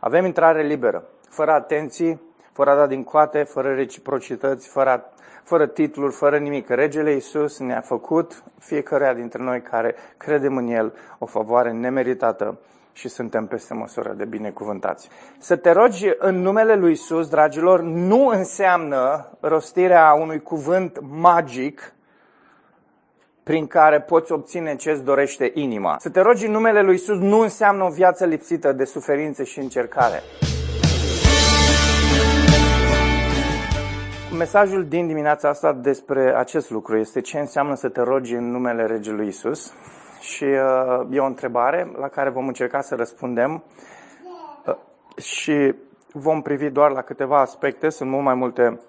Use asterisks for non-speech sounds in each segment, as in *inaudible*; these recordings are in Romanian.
Avem intrare liberă, fără atenții, fără a da din coate, fără reciprocități, fără, fără titluri, fără nimic. Regele Iisus ne-a făcut fiecare dintre noi care credem în El o favoare nemeritată și suntem peste măsură de binecuvântați. Să te rogi în numele lui Isus, dragilor, nu înseamnă rostirea unui cuvânt magic prin care poți obține ce îți dorește inima. Să te rogi în numele lui Isus nu înseamnă o viață lipsită de suferințe și încercare. Mesajul din dimineața asta despre acest lucru este ce înseamnă să te rogi în numele Regelui Isus. Și uh, e o întrebare la care vom încerca să răspundem uh, și vom privi doar la câteva aspecte. Sunt mult mai multe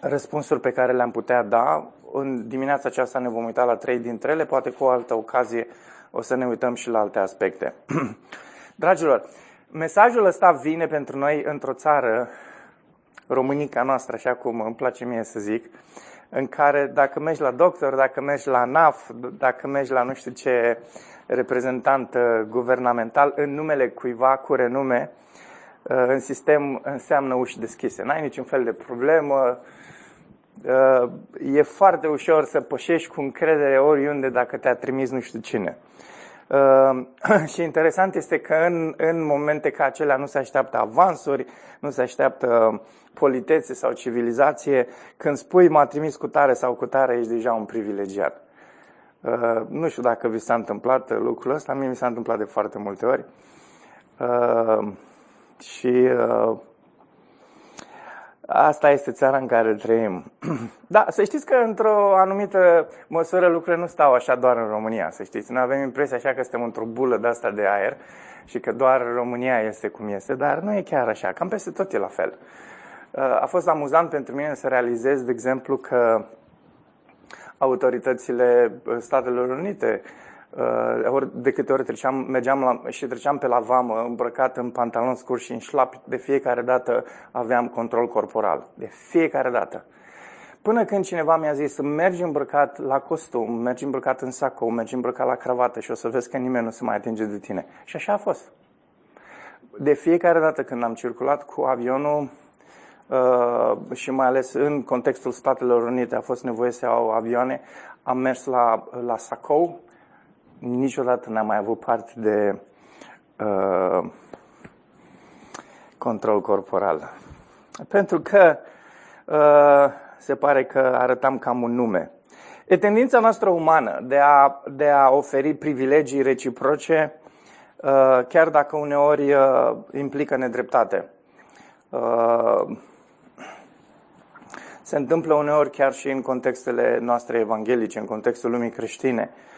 răspunsuri pe care le-am putea da. În dimineața aceasta ne vom uita la trei dintre ele, poate cu o altă ocazie o să ne uităm și la alte aspecte. *clears throat* Dragilor, mesajul ăsta vine pentru noi într-o țară, românica noastră, așa cum îmi place mie să zic, în care dacă mergi la doctor, dacă mergi la NAF, dacă mergi la nu știu ce reprezentant uh, guvernamental, în numele cuiva cu renume, uh, în sistem înseamnă uși deschise. N-ai niciun fel de problemă, uh, e foarte ușor să pășești cu încredere oriunde dacă te-a trimis nu știu cine. Uh, *clears throat* și interesant este că în, în momente ca acelea nu se așteaptă avansuri, nu se așteaptă politețe sau civilizație. Când spui m-a trimis cu tare sau cu tare, ești deja un privilegiat. Uh, nu știu dacă vi s-a întâmplat lucrul ăsta, mie mi s-a întâmplat de foarte multe ori. Uh, și uh, Asta este țara în care trăim. *clears throat* Da, să știți că într-o anumită măsură lucrurile nu stau așa doar în România, să știți. Noi avem impresia așa că suntem într-o bulă de asta de aer și că doar România este cum este, dar nu e chiar așa. Cam peste tot e la fel. A fost amuzant pentru mine să realizez, de exemplu, că autoritățile Statelor Unite Uh, ori de câte ori treceam, mergeam la, și treceam pe la vamă îmbrăcat în pantaloni scurți și în șlapi, de fiecare dată aveam control corporal. De fiecare dată. Până când cineva mi-a zis să mergi îmbrăcat la costum, mergi îmbrăcat în sacou, mergi îmbrăcat la cravată și o să vezi că nimeni nu se mai atinge de tine. Și așa a fost. De fiecare dată când am circulat cu avionul, Uh, și mai ales în contextul Statelor Unite a fost nevoie să iau avioane, am mers la, la Sacou, niciodată n-am mai avut parte de uh, control corporal. Pentru că uh, se pare că arătam cam un nume. E tendința noastră umană de a, de a oferi privilegii reciproce, uh, chiar dacă uneori uh, implică nedreptate. Uh, se întâmplă uneori chiar și în contextele noastre evanghelice, în contextul lumii creștine. Uh,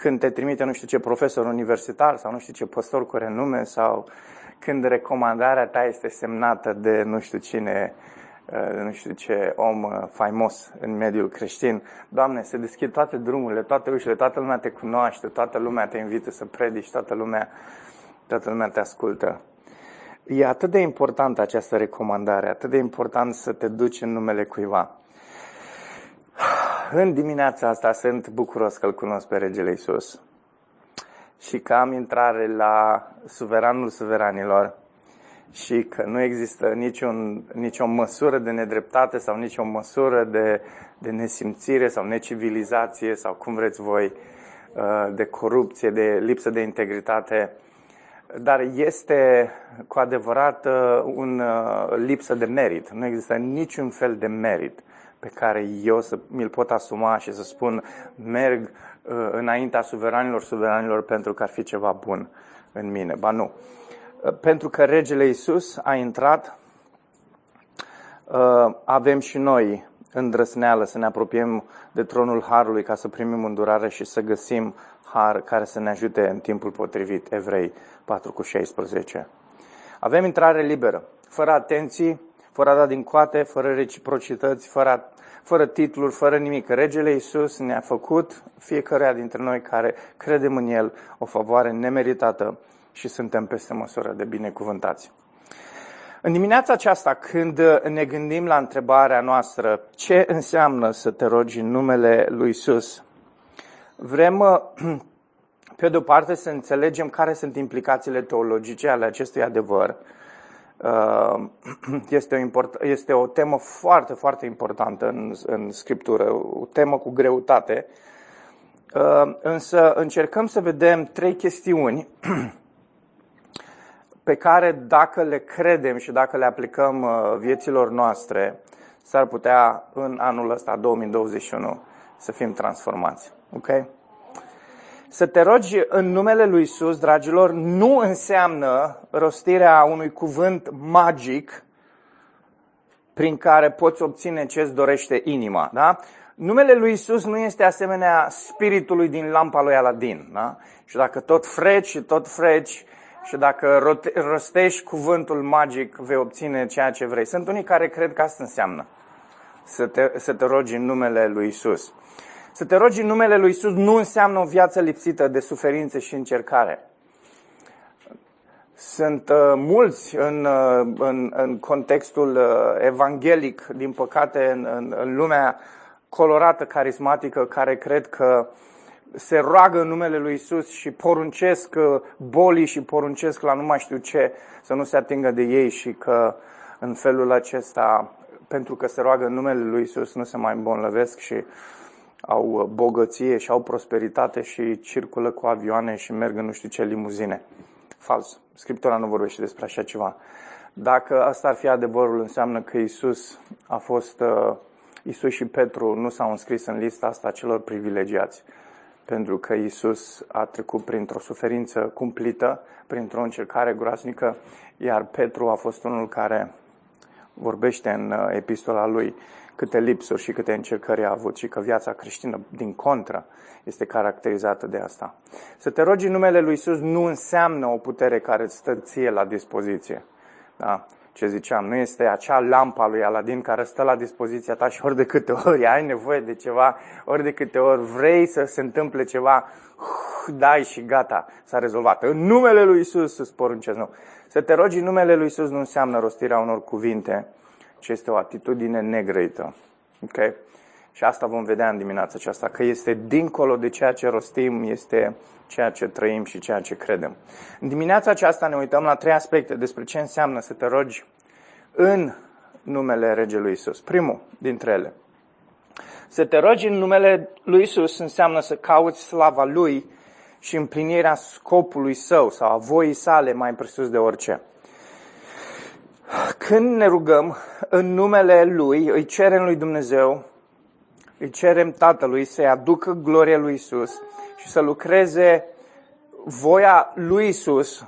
când te trimite nu știu ce profesor universitar sau nu știu ce păstor cu renume sau când recomandarea ta este semnată de nu știu cine, uh, nu știu ce om uh, faimos în mediul creștin. Doamne, se deschid toate drumurile, toate ușile, toată lumea te cunoaște, toată lumea te invită să predici, toată lumea, toată lumea te ascultă. E atât de importantă această recomandare, atât de important să te duci în numele cuiva. În dimineața asta sunt bucuros că îl cunosc pe Regele Isus și că am intrare la suveranul suveranilor și că nu există niciun, nicio măsură de nedreptate sau nicio măsură de, de nesimțire sau necivilizație sau cum vreți voi, uh, de corupție, de lipsă de integritate, dar este cu adevărat uh, un uh, lipsă de merit. Nu există niciun fel de merit pe care eu să mi-l pot asuma și să spun merg uh, înaintea suveranilor suveranilor pentru că ar fi ceva bun în mine. Ba nu. Uh, pentru că regele Isus a intrat, uh, avem și noi îndrăsneală să ne apropiem de tronul Harului ca să primim îndurare și să găsim Har care să ne ajute în timpul potrivit. Evrei 4 cu 16. Avem intrare liberă, fără atenții, fără a da din coate, fără reciprocități, fără, fără titluri, fără nimic. Regele Iisus ne-a făcut fiecare dintre noi care credem în El o favoare nemeritată și suntem peste măsură de binecuvântați. În dimineața aceasta, când ne gândim la întrebarea noastră ce înseamnă să te rogi în numele lui Isus, vrem *clears throat* pe de o parte, să înțelegem care sunt implicațiile teologice ale acestui adevăr. Uh, *clears throat* este o, import, este o temă foarte, foarte importantă în, în Scriptură, o temă cu greutate. Uh, însă încercăm să vedem trei chestiuni *clears throat* pe care dacă le credem și dacă le aplicăm uh, vieților noastre, s-ar putea în anul ăsta, 2021, să fim transformați. Okay? Să te rogi în numele lui Isus, dragilor, nu înseamnă rostirea unui cuvânt magic prin care poți obține ce îți dorește inima. Da? Numele lui Isus nu este asemenea spiritului din lampa lui Aladin. Da? Și dacă tot freci și tot freci și dacă rostești cuvântul magic, vei obține ceea ce vrei. Sunt unii care cred că asta înseamnă să te, să te rogi în numele lui Isus. Să te rogi în numele lui Isus nu înseamnă o viață lipsită de suferințe și încercare. Sunt uh, mulți în, uh, în, în contextul uh, evanghelic, din păcate, în, în, în lumea colorată, carismatică, care cred că se roagă în numele lui Isus și poruncesc uh, bolii și poruncesc la nu mai știu ce să nu se atingă de ei și că în felul acesta, pentru că se roagă în numele lui Isus, nu se mai îmbolnăvesc și au bogăție și au prosperitate și circulă cu avioane și merg în nu știu ce limuzine. Fals. Scriptura nu vorbește despre așa ceva. Dacă asta ar fi adevărul, înseamnă că Isus a fost, uh, Isus și Petru nu s-au înscris în lista asta celor privilegiați. Pentru că Isus a trecut printr-o suferință cumplită, printr-o încercare groaznică, iar Petru a fost unul care vorbește în uh, epistola lui câte lipsuri și câte încercări a avut și că viața creștină, din contră, este caracterizată de asta. Să te rogi în numele lui Isus nu înseamnă o putere care îți stă ție la dispoziție. Da? Ce ziceam, nu este acea lampa lui Aladin care stă la dispoziția ta și ori de câte ori ai nevoie de ceva, ori de câte ori vrei să se întâmple ceva, dai și gata, s-a rezolvat. În numele lui Isus îți poruncesc, nu. Să te rogi în numele lui Isus nu înseamnă rostirea unor cuvinte, ci este o atitudine negrăită. Okay? Și asta vom vedea în dimineața aceasta, că este dincolo de ceea ce rostim, este ceea ce trăim și ceea ce credem. În dimineața aceasta ne uităm la trei aspecte despre ce înseamnă să te rogi în numele Regelui Isus. Primul dintre ele. Să te rogi în numele lui Isus înseamnă să cauți slava lui și împlinirea scopului său sau a voii sale mai presus de orice. Când ne rugăm în numele Lui, îi cerem lui Dumnezeu, îi cerem Tatălui să-i aducă gloria lui Isus și să lucreze voia lui Isus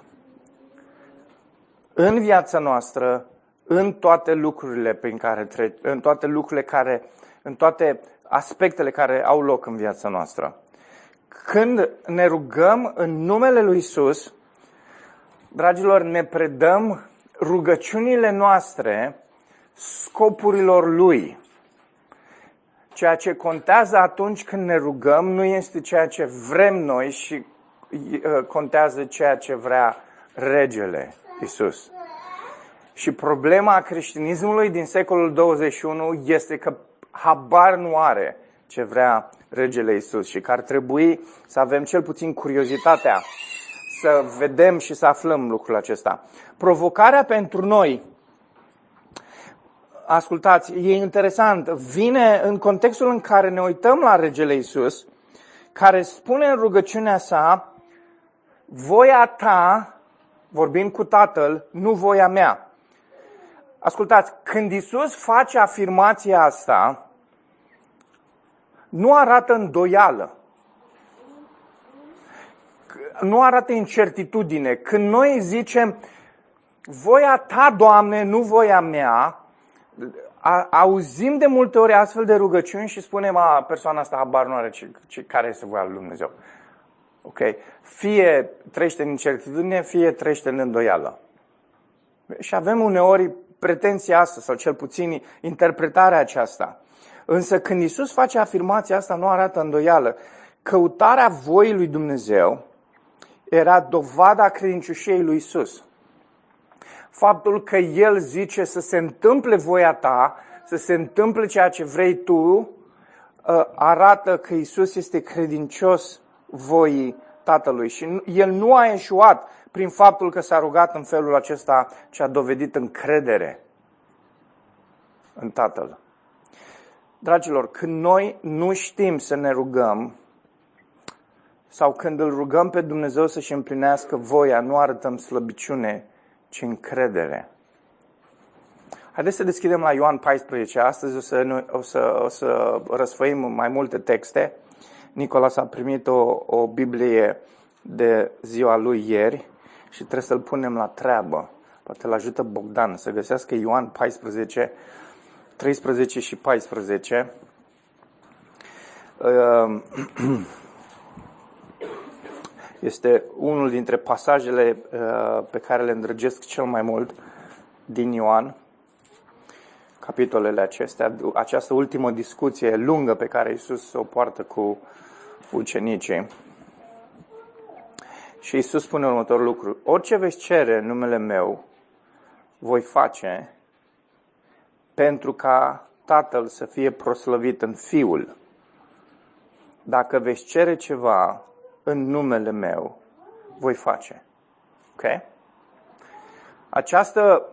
în viața noastră, în toate lucrurile prin care tre- în toate lucrurile care, în toate aspectele care au loc în viața noastră. Când ne rugăm în numele lui Isus, dragilor, ne predăm rugăciunile noastre scopurilor Lui. Ceea ce contează atunci când ne rugăm nu este ceea ce vrem noi și uh, contează ceea ce vrea regele Isus. Și problema creștinismului din secolul 21 este că habar nu are ce vrea regele Isus și că ar trebui să avem cel puțin curiozitatea să vedem și să aflăm lucrul acesta. Provocarea pentru noi, ascultați, e interesant, vine în contextul în care ne uităm la regele Isus, care spune în rugăciunea sa, voia ta, vorbind cu Tatăl, nu voia mea. Ascultați, când Isus face afirmația asta, nu arată îndoială nu arată incertitudine. Când noi zicem, voia ta, Doamne, nu voia mea, a, auzim de multe ori astfel de rugăciuni și spunem, a, persoana asta habar nu are ce, ce, care este voia lui Dumnezeu. Ok? Fie trăiește în incertitudine, fie trăiește în îndoială. Și avem uneori pretenția asta, sau cel puțin interpretarea aceasta. Însă când Isus face afirmația asta, nu arată îndoială. Căutarea voii lui Dumnezeu era dovada credincioșiei lui Isus. Faptul că El zice să se întâmple voia ta, să se întâmple ceea ce vrei tu, ă, arată că Isus este credincios voii Tatălui și el nu a eșuat prin faptul că s-a rugat în felul acesta ce a dovedit încredere în Tatăl. Dragilor, când noi nu știm să ne rugăm sau când îl rugăm pe Dumnezeu să-și împlinească voia, nu arătăm slăbiciune, ci încredere. Haideți să deschidem la Ioan 14. Astăzi o să, o să, o să răsfăim mai multe texte. Nicolas a primit o, o Biblie de ziua lui ieri și trebuie să-l punem la treabă. Poate îl ajută Bogdan să găsească Ioan 14, 13 și 14. Ehm, *clears throat* este unul dintre pasajele eh, pe care le îndrăgesc cel mai mult din Ioan capitolele acestea, această ultimă discuție lungă pe care Isus o poartă cu ucenicii. Și Isus spune următorul lucru. Orice veți cere în numele meu, voi face pentru ca Tatăl să fie proslăvit în Fiul. Dacă veți cere ceva în numele meu, voi face. Ok? Această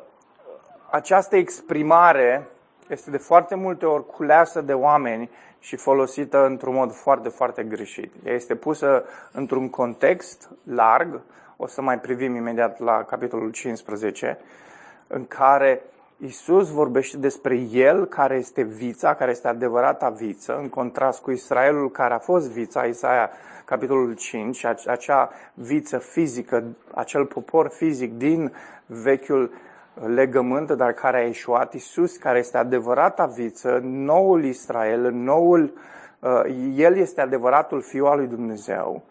această exprimare este de foarte multe ori culeasă de oameni și folosită într-un mod foarte, foarte greșit. Ea este pusă într-un context larg, o să mai privim imediat la capitolul 15, în care Isus vorbește despre El, care este vița, care este adevărata viță, în contrast cu Israelul, care a fost vița, Isaia, capitolul 5, acea viță fizică, acel popor fizic din vechiul legământ, dar care a ieșuat Isus, care este adevărata viță, noul Israel, noul, uh, El este adevăratul Fiul al lui Dumnezeu.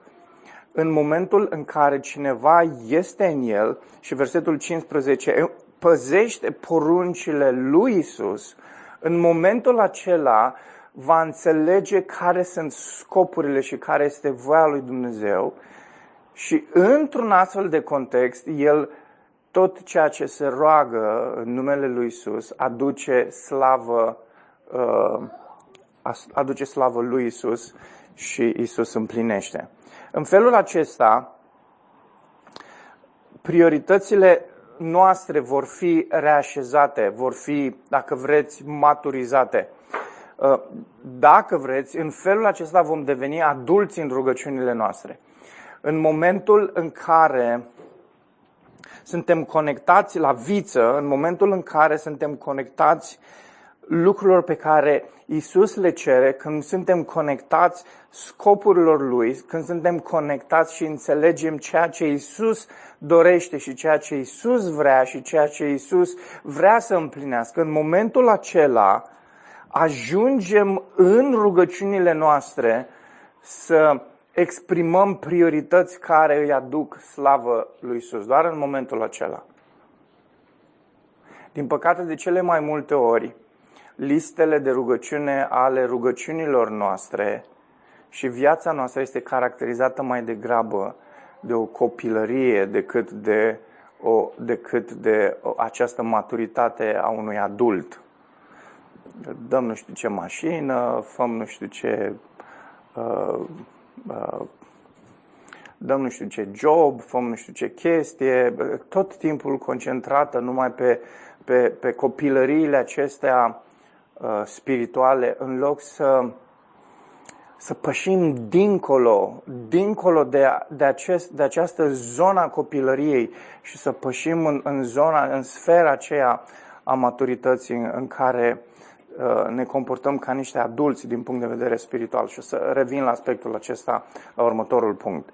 În momentul în care cineva este în El, și versetul 15, păzește poruncile lui Isus, în momentul acela va înțelege care sunt scopurile și care este voia lui Dumnezeu și într-un astfel de context, el tot ceea ce se roagă în numele lui Isus aduce slavă, uh, aduce slavă lui Isus și Isus împlinește. În felul acesta, prioritățile noastre vor fi reașezate, vor fi, dacă vreți, maturizate. Uh, dacă vreți, în felul acesta vom deveni adulți în rugăciunile noastre. În momentul în care suntem conectați la viță în momentul în care suntem conectați lucrurilor pe care Isus le cere, când suntem conectați scopurilor Lui, când suntem conectați și înțelegem ceea ce Isus dorește și ceea ce Isus vrea și ceea ce Isus vrea să împlinească, în momentul acela ajungem în rugăciunile noastre să exprimăm priorități care îi aduc slavă lui Isus, doar în momentul acela. Din păcate, de cele mai multe ori, listele de rugăciune ale rugăciunilor noastre și viața noastră este caracterizată mai degrabă de o copilărie decât de, o, decât de o, această maturitate a unui adult. Dăm nu știu ce mașină, făm nu știu ce uh, Uh, dăm nu știu ce job, făm nu știu ce chestie, tot timpul concentrată numai pe, pe, pe copilăriile acestea uh, spirituale, în loc să, să pășim dincolo, dincolo de, de, acest, de această zona copilăriei și să pășim în, în zona, în sfera aceea a maturității în care Uh, ne comportăm ca niște adulți din punct de vedere spiritual. Și o să revin la aspectul acesta la următorul punct.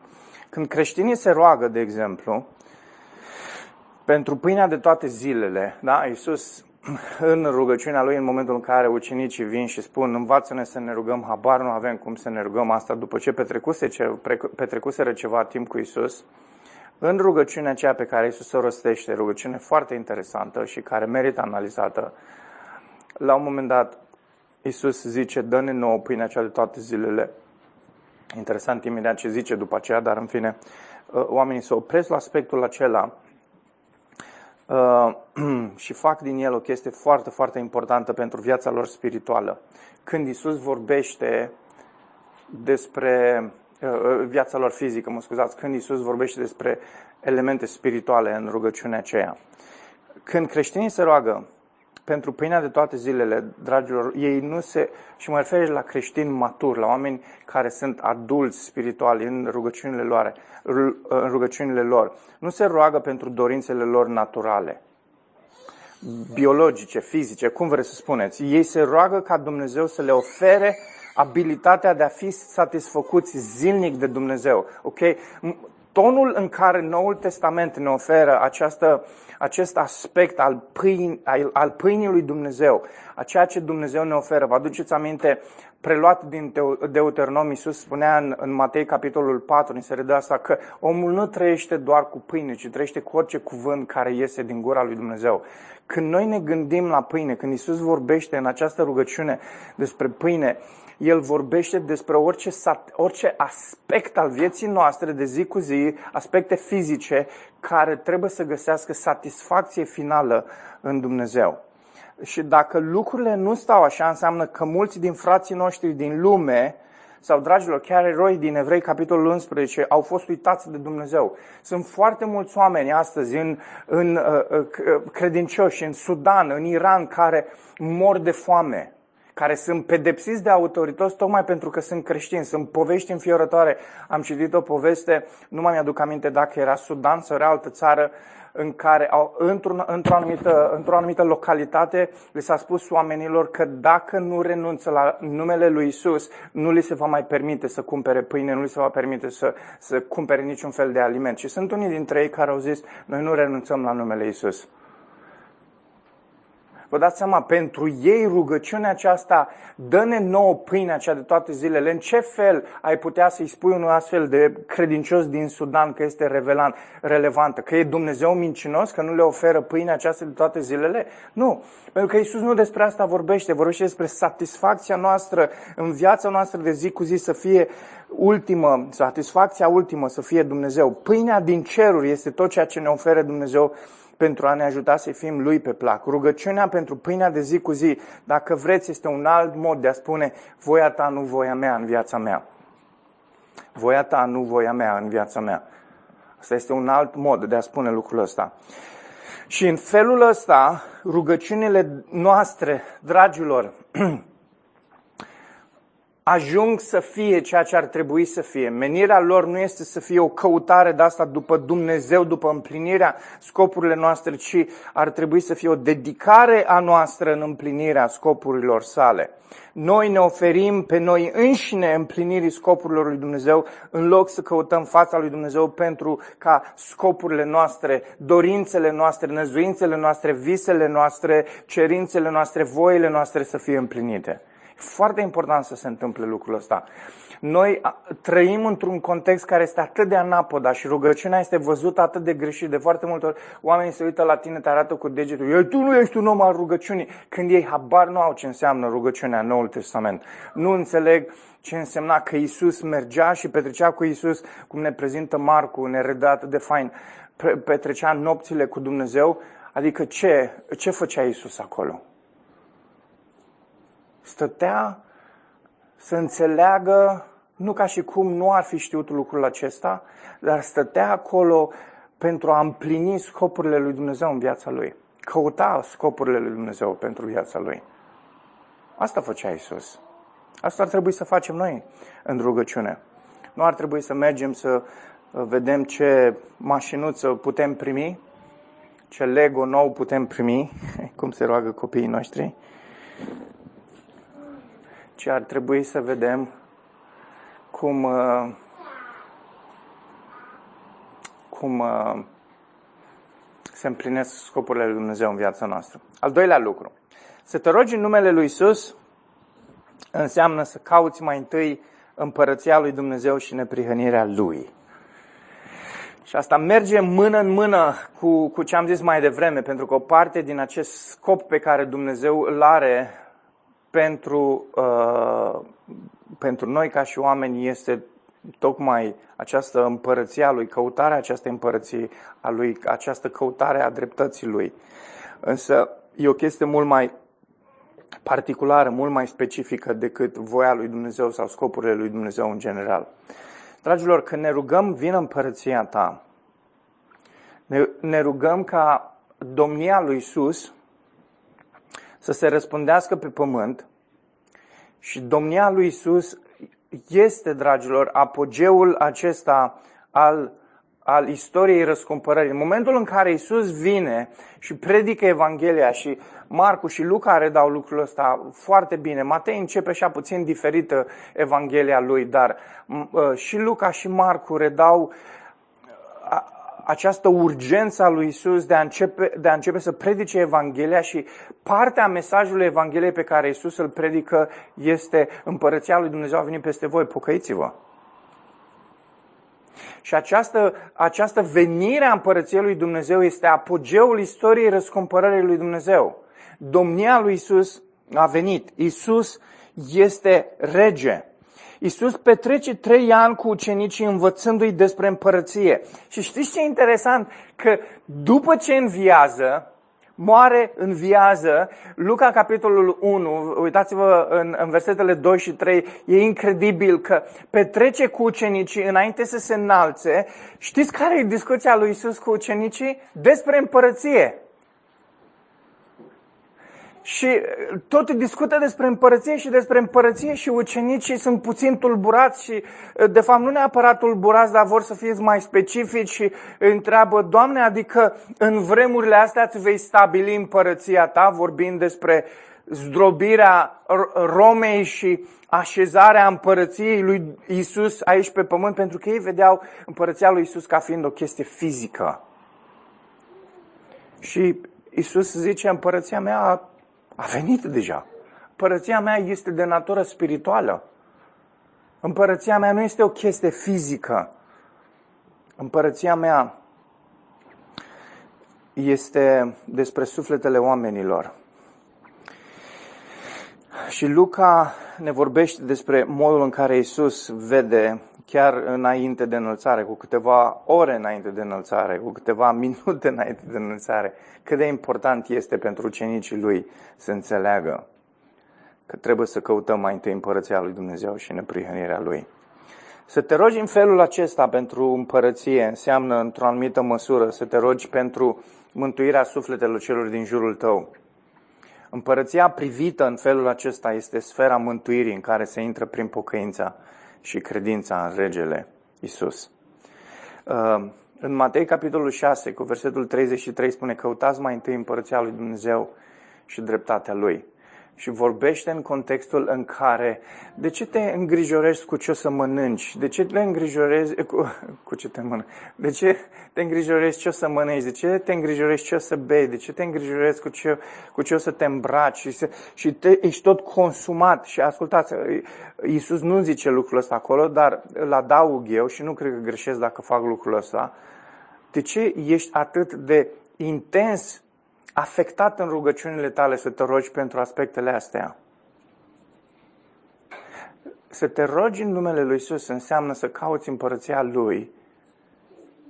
Când creștinii se roagă, de exemplu, pentru pâinea de toate zilele, da? Iisus în rugăciunea lui, în momentul în care ucenicii vin și spun învață-ne să ne rugăm, habar nu avem cum să ne rugăm asta după ce petrecuse, ce, petrecuseră ceva timp cu Isus, în rugăciunea aceea pe care Isus o rostește, rugăciune foarte interesantă și care merită analizată, la un moment dat, Iisus zice, dă-ne nouă pâinea cea de toate zilele. Interesant imediat ce zice după aceea, dar în fine, uh, oamenii se opresc la aspectul acela uh, *clears throat* și fac din el o chestie foarte, foarte importantă pentru viața lor spirituală. Când Iisus vorbește despre uh, viața lor fizică, mă scuzați, când Isus vorbește despre elemente spirituale în rugăciunea aceea. Când creștinii se roagă pentru pâinea de toate zilele, dragilor, ei nu se, și mă refer la creștini maturi, la oameni care sunt adulți spirituali în rugăciunile lor, în rugăciunile lor, nu se roagă pentru dorințele lor naturale, biologice, fizice, cum vreți să spuneți. Ei se roagă ca Dumnezeu să le ofere abilitatea de a fi satisfăcuți zilnic de Dumnezeu. Ok? Tonul în care Noul Testament ne oferă această, acest aspect al, pâini, al, al pâinii lui Dumnezeu, a ceea ce Dumnezeu ne oferă. Vă aduceți aminte, preluat din Deuteronom, Iisus spunea în, în Matei capitolul 4, în seria de asta, că omul nu trăiește doar cu pâine, ci trăiește cu orice cuvânt care iese din gura lui Dumnezeu. Când noi ne gândim la pâine, când Iisus vorbește în această rugăciune despre pâine, el vorbește despre orice, orice aspect al vieții noastre de zi cu zi, aspecte fizice, care trebuie să găsească satisfacție finală în Dumnezeu. Și dacă lucrurile nu stau așa, înseamnă că mulți din frații noștri din lume, sau, dragilor, chiar eroi din Evrei, capitolul 11, au fost uitați de Dumnezeu. Sunt foarte mulți oameni astăzi în, în uh, uh, credincioși, în Sudan, în Iran, care mor de foame care sunt pedepsiți de autorități tocmai pentru că sunt creștini. Sunt povești înfiorătoare. Am citit o poveste, nu mai mi-aduc aminte dacă era Sudan sau era altă țară, în care au, într-o, într-o, anumită, într-o anumită localitate li s-a spus oamenilor că dacă nu renunță la numele lui Isus, nu li se va mai permite să cumpere pâine, nu li se va permite să, să cumpere niciun fel de aliment. Și sunt unii dintre ei care au zis, noi nu renunțăm la numele Isus. Vă dați seama, pentru ei rugăciunea aceasta, dă-ne nouă pâinea cea de toate zilele. În ce fel ai putea să-i spui unui astfel de credincios din Sudan că este revelant, relevantă? Că e Dumnezeu mincinos, că nu le oferă pâinea aceasta de toate zilele? Nu. Pentru că Isus nu despre asta vorbește, vorbește despre satisfacția noastră în viața noastră de zi cu zi să fie ultimă, satisfacția ultimă să fie Dumnezeu. Pâinea din ceruri este tot ceea ce ne oferă Dumnezeu pentru a ne ajuta să fim lui pe plac. Rugăciunea pentru pâinea de zi cu zi, dacă vreți, este un alt mod de a spune voia ta, nu voia mea în viața mea. Voia ta, nu voia mea în viața mea. Asta este un alt mod de a spune lucrul ăsta. Și în felul ăsta, rugăciunile noastre, dragilor, *clears throat* ajung să fie ceea ce ar trebui să fie. Menirea lor nu este să fie o căutare de asta după Dumnezeu, după împlinirea scopurile noastre, ci ar trebui să fie o dedicare a noastră în împlinirea scopurilor sale. Noi ne oferim pe noi înșine împlinirii scopurilor lui Dumnezeu în loc să căutăm fața lui Dumnezeu pentru ca scopurile noastre, dorințele noastre, năzuințele noastre, visele noastre, cerințele noastre, voile noastre să fie împlinite. Foarte important să se întâmple lucrul ăsta. Noi trăim într-un context care este atât de anapoda și rugăciunea este văzută atât de greșit. De foarte multe ori oamenii se uită la tine, te arată cu degetul. Ei, tu nu ești un om al rugăciunii. Când ei habar nu au ce înseamnă rugăciunea în Noul Testament. Nu înțeleg ce însemna că Isus mergea și petrecea cu Isus, cum ne prezintă Marcu, ne redă atât de fain, petrecea nopțile cu Dumnezeu. Adică ce, ce făcea Isus acolo? Stătea să înțeleagă, nu ca și cum nu ar fi știut lucrul acesta, dar stătea acolo pentru a împlini scopurile lui Dumnezeu în viața lui. Căuta scopurile lui Dumnezeu pentru viața lui. Asta făcea Isus. Asta ar trebui să facem noi în rugăciune. Nu ar trebui să mergem să vedem ce mașinuță putem primi, ce Lego nou putem primi, *laughs* cum se roagă copiii noștri, ci ar trebui să vedem cum, uh, cum uh, se împlinesc scopurile lui Dumnezeu în viața noastră. Al doilea lucru. Să te rogi în numele lui Isus înseamnă să cauți mai întâi împărăția lui Dumnezeu și neprihănirea lui. Și asta merge mână în mână cu, cu ce am zis mai devreme, pentru că o parte din acest scop pe care Dumnezeu îl are pentru, uh, pentru noi ca și oameni este tocmai această împărăție a lui, căutarea acestei împărății a lui, această căutare a dreptății lui. Însă e o chestie mult mai particulară, mult mai specifică decât voia lui Dumnezeu sau scopurile lui Dumnezeu în general. Dragilor, când ne rugăm, vină împărăția ta. Ne, ne rugăm ca domnia lui Isus să se răspundească pe pământ și domnia lui Isus este, dragilor, apogeul acesta al, al istoriei răscumpărării. În momentul în care Isus vine și predică Evanghelia și Marcu și Luca redau lucrul ăsta foarte bine. Matei începe așa puțin diferită Evanghelia lui, dar uh, și Luca și Marcu redau această urgență a lui Isus de a, începe, de a începe să predice Evanghelia și partea mesajului Evangheliei pe care Isus îl predică este împărăția lui Dumnezeu a venit peste voi, pocăiți-vă. Și această, această venire a împărăției lui Dumnezeu este apogeul istoriei răscumpărării lui Dumnezeu. Domnia lui Isus a venit. Isus este rege. Iisus petrece trei ani cu ucenicii învățându-i despre împărăție. Și știți ce e interesant? Că după ce înviază, moare, înviază, Luca capitolul 1, uitați-vă în, în versetele 2 și 3, e incredibil că petrece cu ucenicii înainte să se înalțe. Știți care e discuția lui Isus cu ucenicii? Despre împărăție. Și uh, tot discută despre împărăție și despre împărăție și ucenicii sunt puțin tulburați și uh, de fapt nu neapărat tulburați, dar vor să fie mai specifici și întreabă, Doamne, adică în vremurile astea îți vei stabili împărăția ta, vorbind despre zdrobirea Romei și așezarea împărăției lui Isus aici pe pământ, pentru că ei vedeau împărăția lui Isus ca fiind o chestie fizică. Și Isus zice, împărăția mea a venit deja. Împărăția mea este de natură spirituală. Împărăția mea nu este o chestie fizică. Împărăția mea este despre sufletele oamenilor. Și Luca ne vorbește despre modul în care Isus vede chiar înainte de înălțare, cu câteva ore înainte de înălțare, cu câteva *laughs* minute înainte de înălțare, cât de important este pentru ucenicii lui să înțeleagă că trebuie să căutăm mai întâi împărăția lui Dumnezeu și neprihănirea lui. Să te rogi în felul acesta pentru împărăție înseamnă, într-o anumită măsură, să te rogi pentru mântuirea sufletelor celor din jurul tău. Împărăția privită în felul acesta este sfera mântuirii în care se intră prin pocăința și credința în regele Isus. Uh, în Matei, capitolul 6, cu versetul 33, spune căutați mai întâi împărăția lui Dumnezeu și dreptatea lui și vorbește în contextul în care de ce te îngrijorezi cu ce o să mănânci, de ce te îngrijorezi cu, cu ce te mănânci, de ce te îngrijorezi ce o să mănânci, de ce te îngrijorezi ce o să bei, de ce te îngrijorezi cu ce, cu ce o să te îmbraci? Și, se, și te, ești tot consumat. Și ascultați, Iisus nu zice lucrul ăsta acolo, dar îl adaug eu și nu cred că greșesc dacă fac lucrul ăsta. De ce ești atât de intens afectat în rugăciunile tale să te rogi pentru aspectele astea. Să te rogi în numele Lui Isus înseamnă să cauți împărăția Lui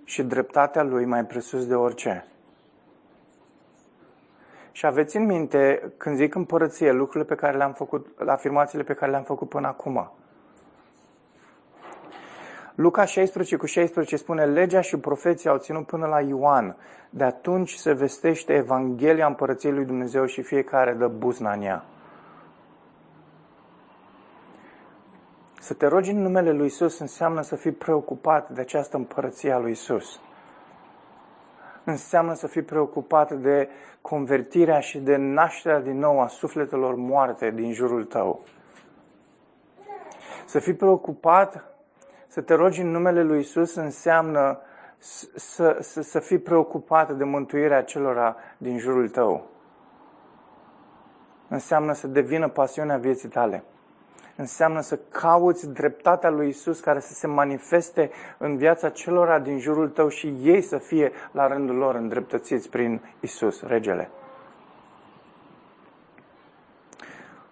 și dreptatea Lui mai presus de orice. Și aveți în minte, când zic împărăție, lucrurile pe care le-am făcut, afirmațiile pe care le-am făcut până acum. Luca 16 cu 16 spune, legea și profeții au ținut până la Ioan. De atunci se vestește Evanghelia Împărăției lui Dumnezeu și fiecare dă buzna în ea. Să te rogi în numele lui Isus înseamnă să fii preocupat de această împărăție a lui Isus. Înseamnă să fii preocupat de convertirea și de nașterea din nou a sufletelor moarte din jurul tău. Să fii preocupat să te rogi în numele lui Isus înseamnă să, să, să fii preocupat de mântuirea celora din jurul tău. Înseamnă să devină pasiunea vieții tale. Înseamnă să cauți dreptatea lui Isus care să se manifeste în viața celora din jurul tău și ei să fie la rândul lor îndreptățiți prin Isus, regele.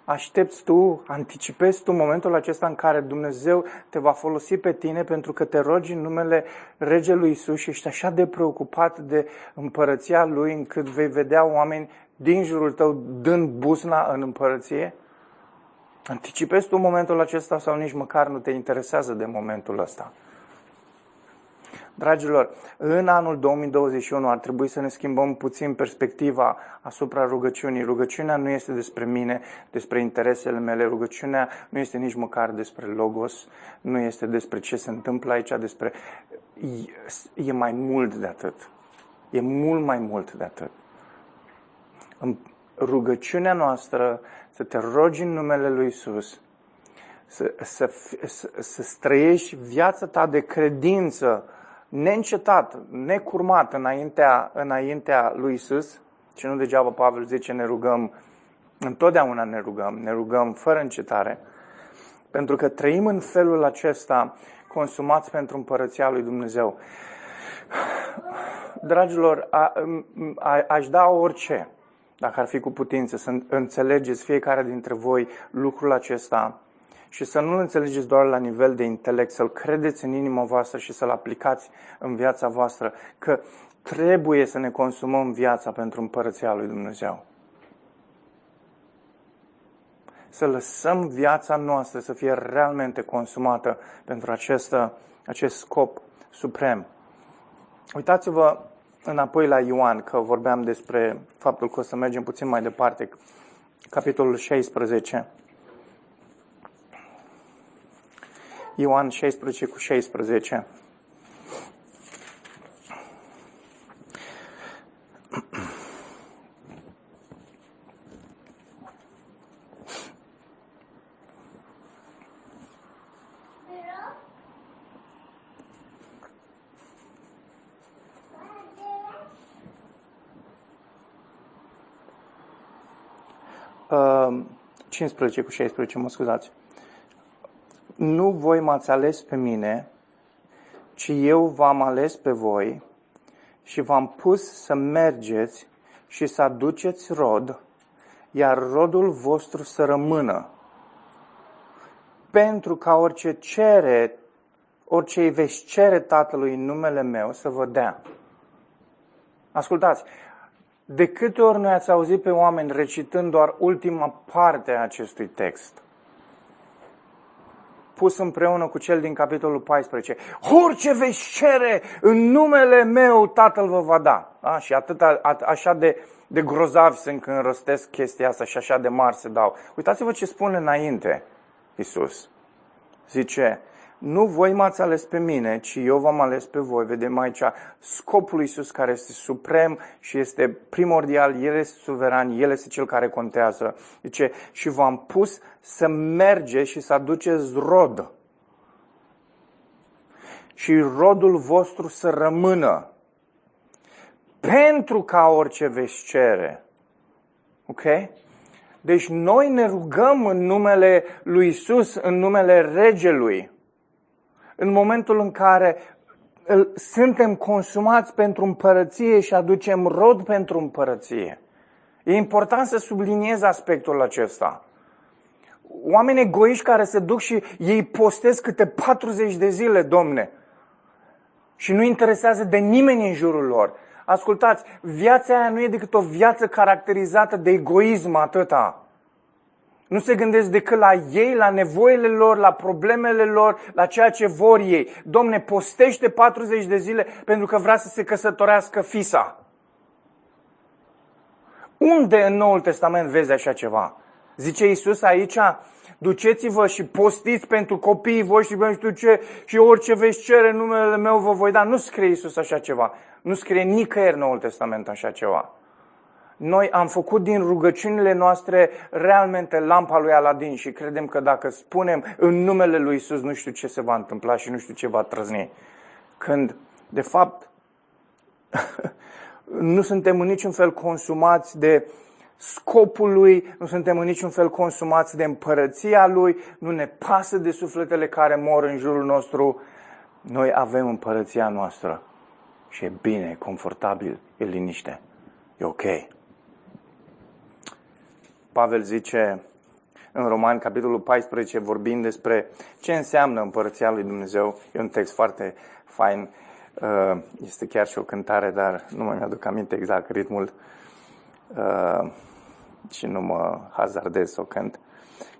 Aștepți tu, anticipezi tu momentul acesta în care Dumnezeu te va folosi pe tine pentru că te rogi în numele Regelui Isus și ești așa de preocupat de împărăția Lui încât vei vedea oameni din jurul tău dând buzna în împărăție? Anticipezi tu momentul acesta sau nici măcar nu te interesează de momentul ăsta? Dragilor, în anul 2021 ar trebui să ne schimbăm puțin perspectiva asupra rugăciunii. Rugăciunea nu este despre mine, despre interesele mele. Rugăciunea nu este nici măcar despre logos, nu este despre ce se întâmplă aici, despre... E mai mult de atât. E mult mai mult de atât. În rugăciunea noastră, să te rogi în numele Lui Isus, să, să, să, să străiești viața ta de credință neîncetat, necurmat înaintea, înaintea lui Isus, și nu degeaba Pavel zice ne rugăm, întotdeauna ne rugăm, ne rugăm fără încetare, pentru că trăim în felul acesta consumați pentru împărăția lui Dumnezeu. Dragilor, a, a, aș da orice, dacă ar fi cu putință, să înțelegeți fiecare dintre voi lucrul acesta și să nu-l înțelegeți doar la nivel de intelect, să-l credeți în inima voastră și să-l aplicați în viața voastră, că trebuie să ne consumăm viața pentru împărăția lui Dumnezeu. Să lăsăm viața noastră să fie realmente consumată pentru acest, acest scop suprem. Uitați-vă înapoi la Ioan, că vorbeam despre faptul că o să mergem puțin mai departe, capitolul 16. Ioan 16 cu 16. Uh, 15 cu 16, mă scuzați nu voi m-ați ales pe mine, ci eu v-am ales pe voi și v-am pus să mergeți și să aduceți rod, iar rodul vostru să rămână. Pentru ca orice cere, orice îi veți cere Tatălui în numele meu să vă dea. Ascultați, de câte ori noi ați auzit pe oameni recitând doar ultima parte a acestui text – pus împreună cu cel din capitolul 14. Orice veți cere în numele meu, Tatăl vă va da. da? Și atât, a, așa de, de grozavi sunt când rostesc chestia asta și așa de mari se dau. Uitați-vă ce spune înainte Isus. Zice, nu voi m-ați ales pe mine, ci eu v-am ales pe voi. Vedem aici scopul lui Iisus care este suprem și este primordial, El este suveran, El este Cel care contează. Zice, și v-am pus să merge și să aduceți rod. Și rodul vostru să rămână. Pentru ca orice veți cere. Ok? Deci noi ne rugăm în numele lui Isus, în numele Regelui în momentul în care suntem consumați pentru împărăție și aducem rod pentru împărăție. E important să subliniez aspectul acesta. Oameni egoiști care se duc și ei postez câte 40 de zile, domne, și nu interesează de nimeni în jurul lor. Ascultați, viața aia nu e decât o viață caracterizată de egoism atâta. Nu se gândesc decât la ei, la nevoile lor, la problemele lor, la ceea ce vor ei. Domne, postește 40 de zile pentru că vrea să se căsătorească fisa. Unde în Noul Testament vezi așa ceva? Zice Isus aici, duceți-vă și postiți pentru copiii voștri, nu știu ce, și orice veți cere numele meu vă voi da. Nu scrie Isus așa ceva. Nu scrie nicăieri în Noul Testament așa ceva noi am făcut din rugăciunile noastre realmente lampa lui Aladin și credem că dacă spunem în numele lui Isus, nu știu ce se va întâmpla și nu știu ce va trăzni. Când, de fapt, *laughs* nu suntem în niciun fel consumați de scopul lui, nu suntem în niciun fel consumați de împărăția lui, nu ne pasă de sufletele care mor în jurul nostru. Noi avem împărăția noastră și e bine, e confortabil, e liniște, e ok. Pavel zice în Roman, capitolul 14, vorbind despre ce înseamnă împărăția lui Dumnezeu. E un text foarte fain. Uh, este chiar și o cântare, dar nu mă mi-aduc aminte exact ritmul uh, și nu mă hazardez să o cânt.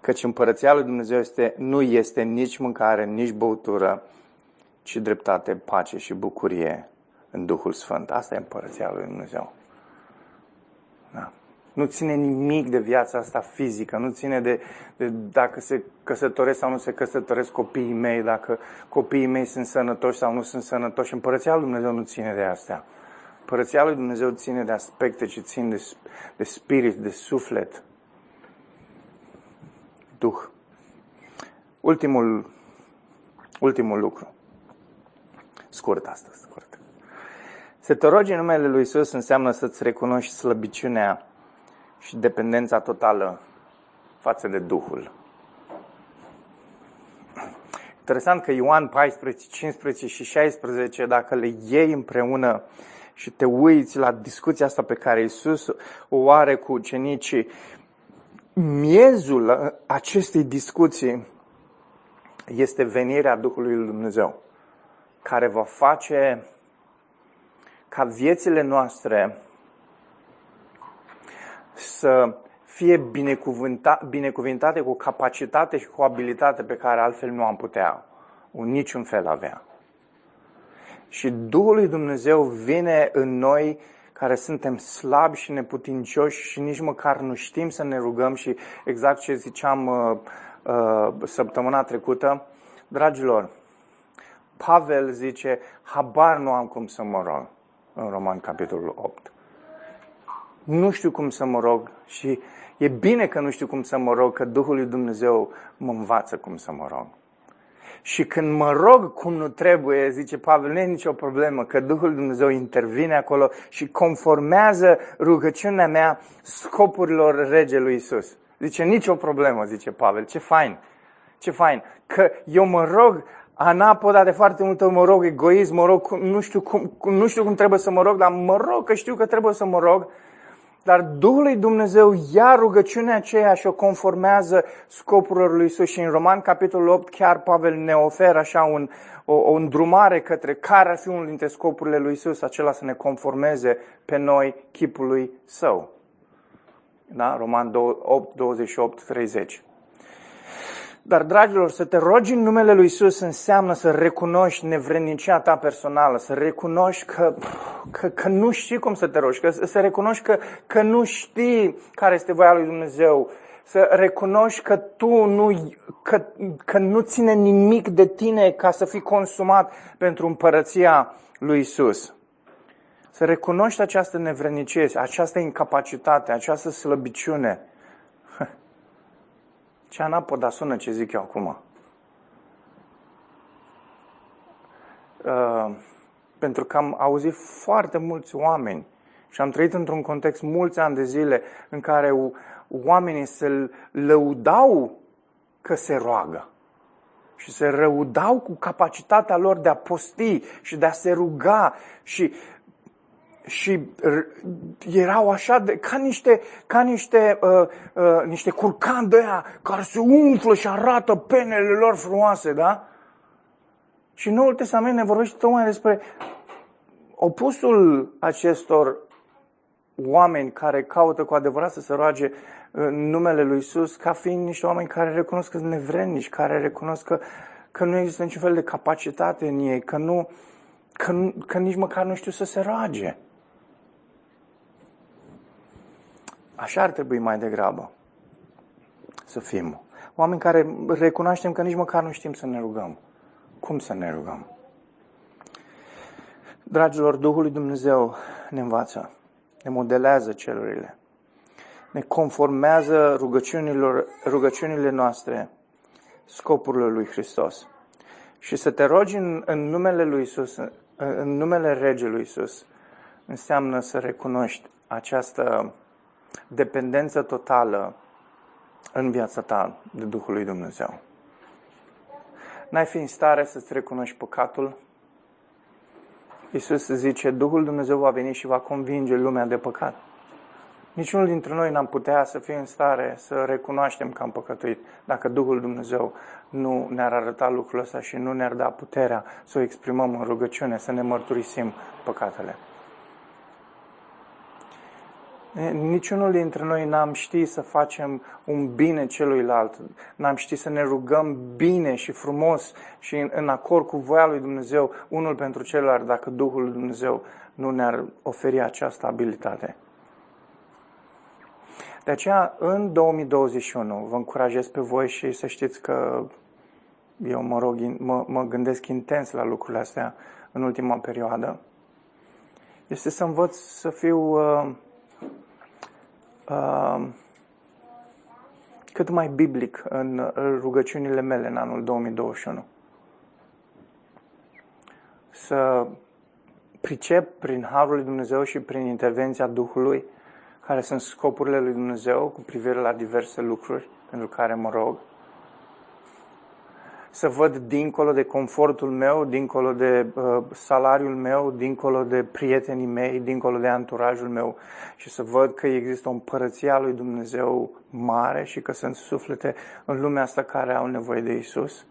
Căci împărăția lui Dumnezeu este, nu este nici mâncare, nici băutură, ci dreptate, pace și bucurie în Duhul Sfânt. Asta e împărăția lui Dumnezeu. Da. Nu ține nimic de viața asta fizică, nu ține de, de dacă se căsătoresc sau nu se căsătoresc copiii mei, dacă copiii mei sunt sănătoși sau nu sunt sănătoși. Împărăția lui Dumnezeu nu ține de astea. Împărăția lui Dumnezeu ține de aspecte ce țin de, de spirit, de suflet, Duh. Ultimul, ultimul lucru. Scurt astăzi, scurt. Să te rogi în numele Lui Isus înseamnă să-ți recunoști slăbiciunea și dependența totală față de Duhul. Interesant că Ioan 14, 15 și 16, dacă le iei împreună și te uiți la discuția asta pe care Isus o are cu ucenicii, miezul acestei discuții este venirea Duhului Lui Dumnezeu, care va face ca viețile noastre să fie binecuvinta, binecuvintate cu capacitate și cu abilitate pe care altfel nu am putea în niciun fel avea. Și Duhul lui Dumnezeu vine în noi care suntem slabi și neputincioși și nici măcar nu știm să ne rugăm și exact ce ziceam uh, uh, săptămâna trecută, dragilor, Pavel zice, habar nu am cum să mă rog în Roman capitolul 8. Nu știu cum să mă rog și e bine că nu știu cum să mă rog, că Duhul lui Dumnezeu mă învață cum să mă rog. Și când mă rog cum nu trebuie, zice Pavel, nu e nicio problemă, că Duhul Dumnezeu intervine acolo și conformează rugăciunea mea scopurilor regelui Isus. Zice, nicio problemă, zice Pavel, ce fain, ce fain, că eu mă rog anapoda de foarte multe mă rog egoism, mă rog, nu știu, cum, nu știu cum trebuie să mă rog, dar mă rog că știu că trebuie să mă rog dar Duhul lui Dumnezeu ia rugăciunea aceea și o conformează scopurilor lui Isus. Și în Roman, capitolul 8, chiar Pavel ne oferă așa un, o, o îndrumare către care ar fi unul dintre scopurile lui Isus, acela să ne conformeze pe noi chipului său. Da? Roman 8, 28, 30. Dar, dragilor, să te rogi în numele Lui Isus înseamnă să recunoști nevrednicia ta personală, să recunoști că, că, că nu știi cum să te rogi, că, să recunoști că, că nu știi care este voia lui Dumnezeu, să recunoști că tu nu, că, că nu ține nimic de tine ca să fii consumat pentru împărăția lui Isus. Să recunoști această nevrednicie, această incapacitate, această slăbiciune ce anapoda sună ce zic eu acum. Uh, pentru că am auzit foarte mulți oameni și am trăit într-un context mulți ani de zile în care oamenii se lăudau că se roagă și se răudau cu capacitatea lor de a posti și de a se ruga și și erau așa de, ca niște, ca niște, uh, uh, niște curcani de aia care se umflă și arată penele lor frumoase, da? Și Noul Testament ne vorbește tocmai despre opusul acestor oameni care caută cu adevărat să se roage în numele lui Isus, ca fiind niște oameni care recunosc că sunt nevrednici, care recunosc că, că nu există niciun fel de capacitate în ei, că, nu, că, că nici măcar nu știu să se roage. Așa ar trebui mai degrabă să fim. Oameni care recunoaștem că nici măcar nu știm să ne rugăm. Cum să ne rugăm? Dragilor, Duhul lui Dumnezeu ne învață, ne modelează celurile, ne conformează rugăciunilor, rugăciunile noastre scopurile lui Hristos. Și să te rogi în, în numele lui Isus, în numele Regelui Isus, înseamnă să recunoști această dependență totală în viața ta de Duhul lui Dumnezeu. N-ai fi în stare să-ți recunoști păcatul? Iisus zice, Duhul Dumnezeu va veni și va convinge lumea de păcat. Niciunul dintre noi n-am putea să fie în stare să recunoaștem că am păcătuit dacă Duhul Dumnezeu nu ne-ar arăta lucrul ăsta și nu ne-ar da puterea să o exprimăm în rugăciune, să ne mărturisim păcatele. Niciunul dintre noi n-am ști să facem un bine celuilalt, n-am ști să ne rugăm bine și frumos și în, în acord cu voia lui Dumnezeu, unul pentru celălalt, dacă Duhul lui Dumnezeu nu ne-ar oferi această abilitate. De aceea, în 2021, vă încurajez pe voi și să știți că eu mă, rog, mă, mă gândesc intens la lucrurile astea în ultima perioadă, este să învăț să fiu uh, uh, cât mai biblic în rugăciunile mele în anul 2021. Să pricep prin Harul lui Dumnezeu și prin intervenția Duhului care sunt scopurile lui Dumnezeu cu privire la diverse lucruri pentru care mă rog. Să văd dincolo de confortul meu, dincolo de uh, salariul meu, dincolo de prietenii mei, dincolo de anturajul meu și să văd că există o împărăție a lui Dumnezeu mare și că sunt suflete în lumea asta care au nevoie de Isus.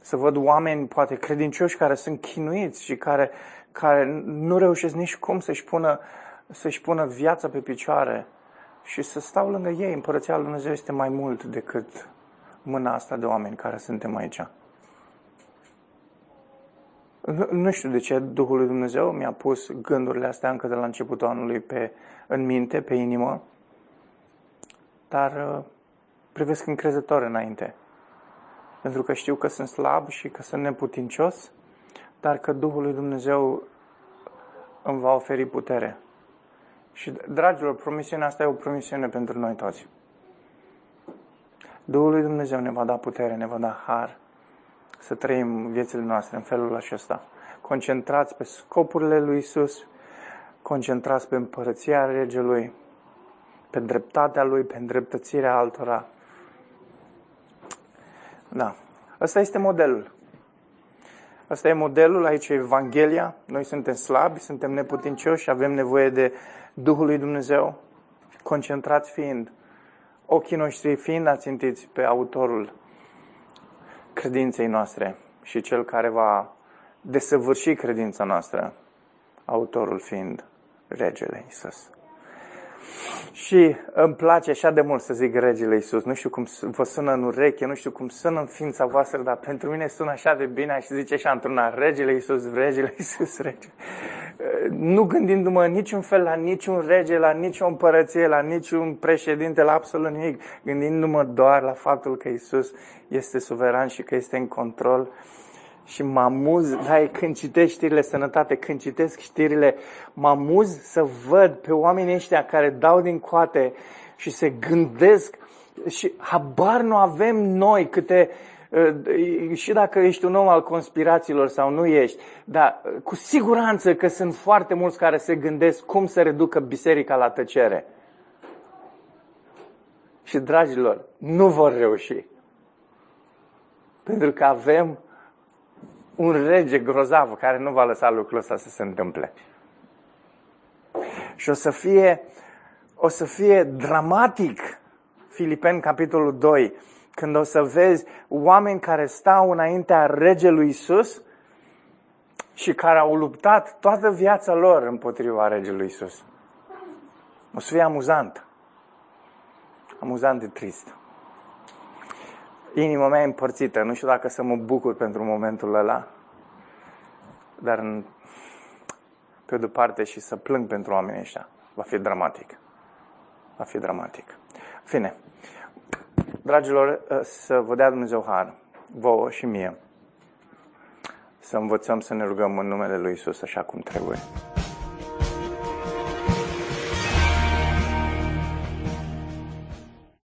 Să văd oameni, poate credincioși, care sunt chinuiți și care, care nu reușesc nici cum să-și pună uh, să-și pună viața pe picioare și să stau lângă ei. Împărăția Lui Dumnezeu este mai mult decât mâna asta de oameni care suntem aici. Nu știu de ce Duhul lui Dumnezeu mi-a pus gândurile astea încă de la începutul anului pe, în minte, pe inimă, dar uh, privesc încrezător înainte. Pentru că știu că sunt slab și că sunt neputincios, dar că Duhul lui Dumnezeu îmi va oferi putere. Și, dragilor, promisiunea asta e o promisiune pentru noi toți. Duhul lui Dumnezeu ne va da putere, ne va da har să trăim viețile noastre în felul acesta. Concentrați pe scopurile lui Isus, concentrați pe împărăția regelui, pe dreptatea lui, pe îndreptățirea altora. Da. Ăsta este modelul. Asta e modelul, aici e Evanghelia. Noi suntem slabi, suntem neputincioși, avem nevoie de Duhul lui Dumnezeu, concentrați fiind, ochii noștri fiind ațintiți pe autorul credinței noastre și cel care va desăvârși credința noastră, autorul fiind regele Isus. Și îmi place așa de mult să zic regele Iisus. Nu știu cum vă sună în ureche, nu știu cum sună în ființa voastră, dar pentru mine sună așa de bine și zice așa într-una, regele Iisus, regele *laughs* Iisus, rege. Nu gândindu-mă niciun fel la niciun rege, la nicio împărăție, la niciun președinte, la absolut nimic, gândindu-mă doar la faptul că Iisus este suveran și că este în control și mă amuz, da, când citești știrile sănătate, când citesc știrile, mă amuz să văd pe oamenii ăștia care dau din coate și se gândesc și habar nu avem noi câte, uh, și dacă ești un om al conspirațiilor sau nu ești, dar uh, cu siguranță că sunt foarte mulți care se gândesc cum să reducă biserica la tăcere. Și, dragilor, nu vor reuși. Pentru că avem un rege grozav care nu va lăsa lucrul ăsta să se întâmple. Și o să fie, o să fie dramatic, Filipeni, capitolul 2, când o să vezi oameni care stau înaintea regelui Isus și care au luptat toată viața lor împotriva regelui Isus. O să fie amuzant. Amuzant de trist inima mea e împărțită. Nu știu dacă să mă bucur pentru momentul ăla, dar în, pe de parte și să plâng pentru oamenii ăștia. Va fi dramatic. Va fi dramatic. Fine. Dragilor, să vă dea Dumnezeu har, vouă și mie, să învățăm să ne rugăm în numele Lui Isus așa cum trebuie.